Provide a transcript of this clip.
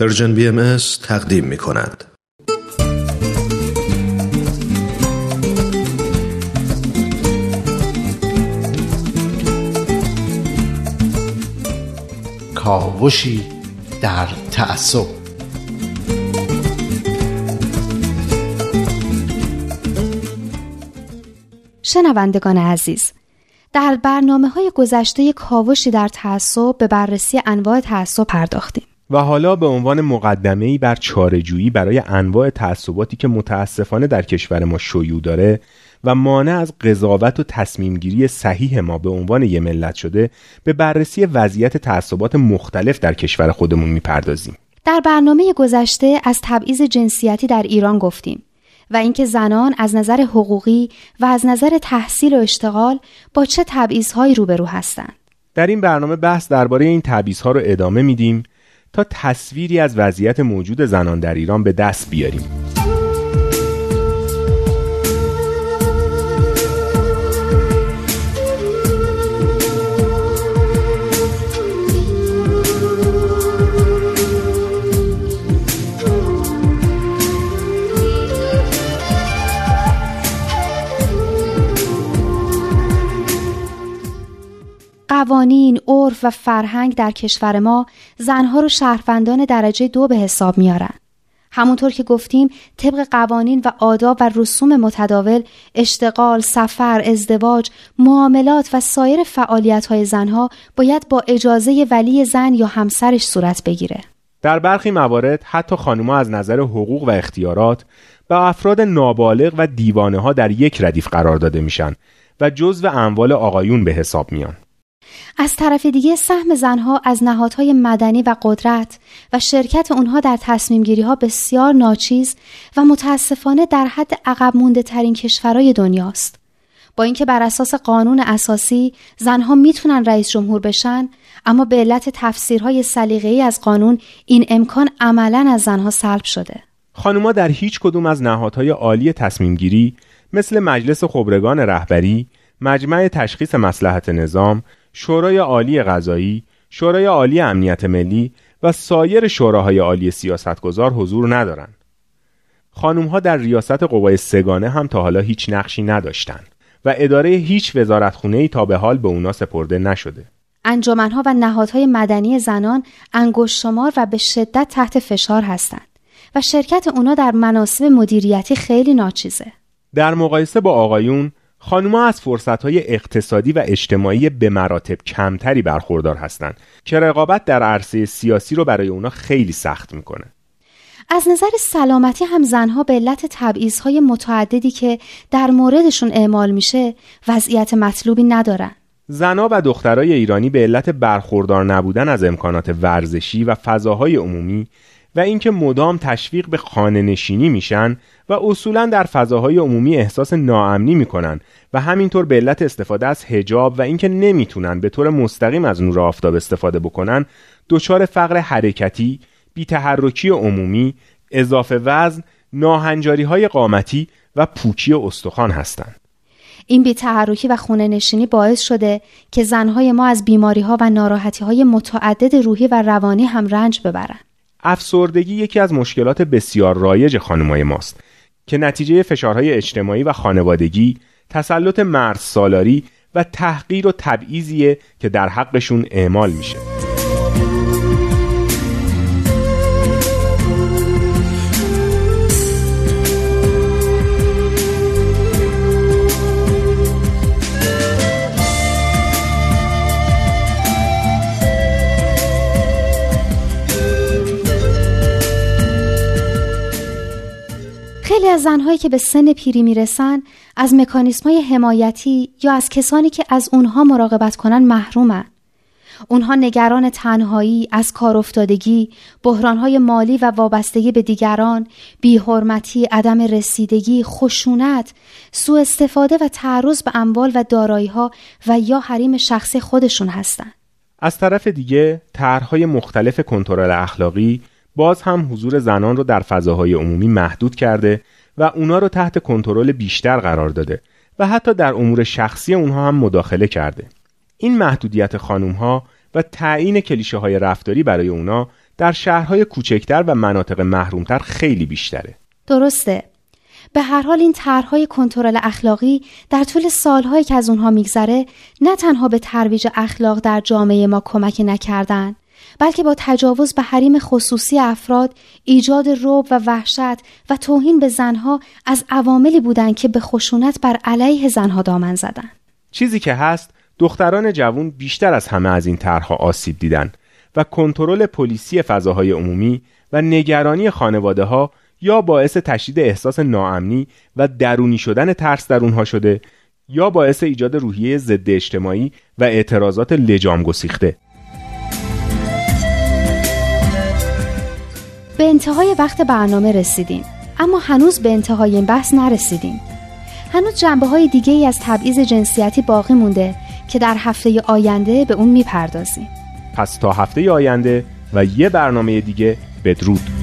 Persian BM تقدیم می کند. کاوشی در تعصب شنوندگان عزیز در برنامه های گذشته کاوشی در تعصب به بررسی انواع تعصب پرداختیم و حالا به عنوان مقدمه‌ای بر چارهجویی برای انواع تعصباتی که متاسفانه در کشور ما شیوع داره و مانع از قضاوت و تصمیمگیری صحیح ما به عنوان یه ملت شده به بررسی وضعیت تعصبات مختلف در کشور خودمون می‌پردازیم. در برنامه گذشته از تبعیض جنسیتی در ایران گفتیم و اینکه زنان از نظر حقوقی و از نظر تحصیل و اشتغال با چه تبعیضهایی روبرو هستند. در این برنامه بحث درباره این تبعیضها رو ادامه میدیم تا تصویری از وضعیت موجود زنان در ایران به دست بیاریم. قوانین، عرف و فرهنگ در کشور ما زنها رو شهروندان درجه دو به حساب میارن. همونطور که گفتیم طبق قوانین و آداب و رسوم متداول اشتغال، سفر، ازدواج، معاملات و سایر فعالیت های زنها باید با اجازه ولی زن یا همسرش صورت بگیره. در برخی موارد حتی خانمها از نظر حقوق و اختیارات به افراد نابالغ و دیوانه ها در یک ردیف قرار داده میشن و جزو اموال آقایون به حساب میان. از طرف دیگه سهم زنها از نهادهای مدنی و قدرت و شرکت اونها در تصمیم گیری ها بسیار ناچیز و متاسفانه در حد عقب مونده ترین کشورهای دنیاست. با اینکه بر اساس قانون اساسی زنها می‌تونن رئیس جمهور بشن اما به علت تفسیرهای سلیقه‌ای از قانون این امکان عملا از زنها سلب شده. خانوما در هیچ کدوم از نهادهای عالی تصمیم گیری مثل مجلس خبرگان رهبری، مجمع تشخیص مسلحت نظام، شورای عالی قضایی، شورای عالی امنیت ملی و سایر شوراهای عالی سیاستگزار حضور ندارند. خانوم ها در ریاست قوای سگانه هم تا حالا هیچ نقشی نداشتند و اداره هیچ وزارتخونه ای تا به حال به اونا سپرده نشده. انجمنها و نهادهای مدنی زنان انگشت شمار و به شدت تحت فشار هستند و شرکت اونا در مناسب مدیریتی خیلی ناچیزه. در مقایسه با آقایون خانوما از فرصتهای اقتصادی و اجتماعی به مراتب کمتری برخوردار هستند که رقابت در عرصه سیاسی رو برای اونا خیلی سخت می‌کنه. از نظر سلامتی هم زنها به علت تبعیضهای متعددی که در موردشون اعمال میشه وضعیت مطلوبی ندارن. زنها و دخترای ایرانی به علت برخوردار نبودن از امکانات ورزشی و فضاهای عمومی و اینکه مدام تشویق به خانه نشینی میشن و اصولا در فضاهای عمومی احساس ناامنی می‌کنن و همینطور به علت استفاده از هجاب و اینکه نمی‌تونن به طور مستقیم از نور آفتاب استفاده بکنن دچار فقر حرکتی، بیتحرکی عمومی، اضافه وزن، ناهنجاری های قامتی و پوکی استخوان هستند. این بیتحرکی و خونه نشینی باعث شده که زنهای ما از بیماری ها و ناراحتی های متعدد روحی و روانی هم رنج ببرند. افسردگی یکی از مشکلات بسیار رایج خانمای ماست که نتیجه فشارهای اجتماعی و خانوادگی، تسلط مرد سالاری و تحقیر و تبعیضیه که در حقشون اعمال میشه. خیلی از زنهایی که به سن پیری می‌رسن از مکانیسمای حمایتی یا از کسانی که از اونها مراقبت کنن محرومن. اونها نگران تنهایی، از کار افتادگی، بحرانهای مالی و وابستگی به دیگران، بیحرمتی، عدم رسیدگی، خشونت، سوء استفاده و تعرض به اموال و داراییها و یا حریم شخصی خودشون هستند. از طرف دیگه طرحهای مختلف کنترل اخلاقی باز هم حضور زنان رو در فضاهای عمومی محدود کرده و اونا رو تحت کنترل بیشتر قرار داده و حتی در امور شخصی اونها هم مداخله کرده. این محدودیت خانوم ها و تعیین کلیشه های رفتاری برای اونا در شهرهای کوچکتر و مناطق محرومتر خیلی بیشتره درسته به هر حال این طرحهای کنترل اخلاقی در طول سالهایی که از اونها میگذره نه تنها به ترویج اخلاق در جامعه ما کمک نکردن بلکه با تجاوز به حریم خصوصی افراد ایجاد روب و وحشت و توهین به زنها از عواملی بودند که به خشونت بر علیه زنها دامن زدن چیزی که هست دختران جوان بیشتر از همه از این طرحها آسیب دیدن و کنترل پلیسی فضاهای عمومی و نگرانی خانواده ها یا باعث تشدید احساس ناامنی و درونی شدن ترس در اونها شده یا باعث ایجاد روحیه ضد اجتماعی و اعتراضات لجام گسیخته. به انتهای وقت برنامه رسیدیم. اما هنوز به انتهای این بحث نرسیدیم. هنوز جنبه های دیگه ای از تبعیض جنسیتی باقی مونده که در هفته آینده به اون می‌پردازیم. پس تا هفته آینده و یه برنامه دیگه بدرود.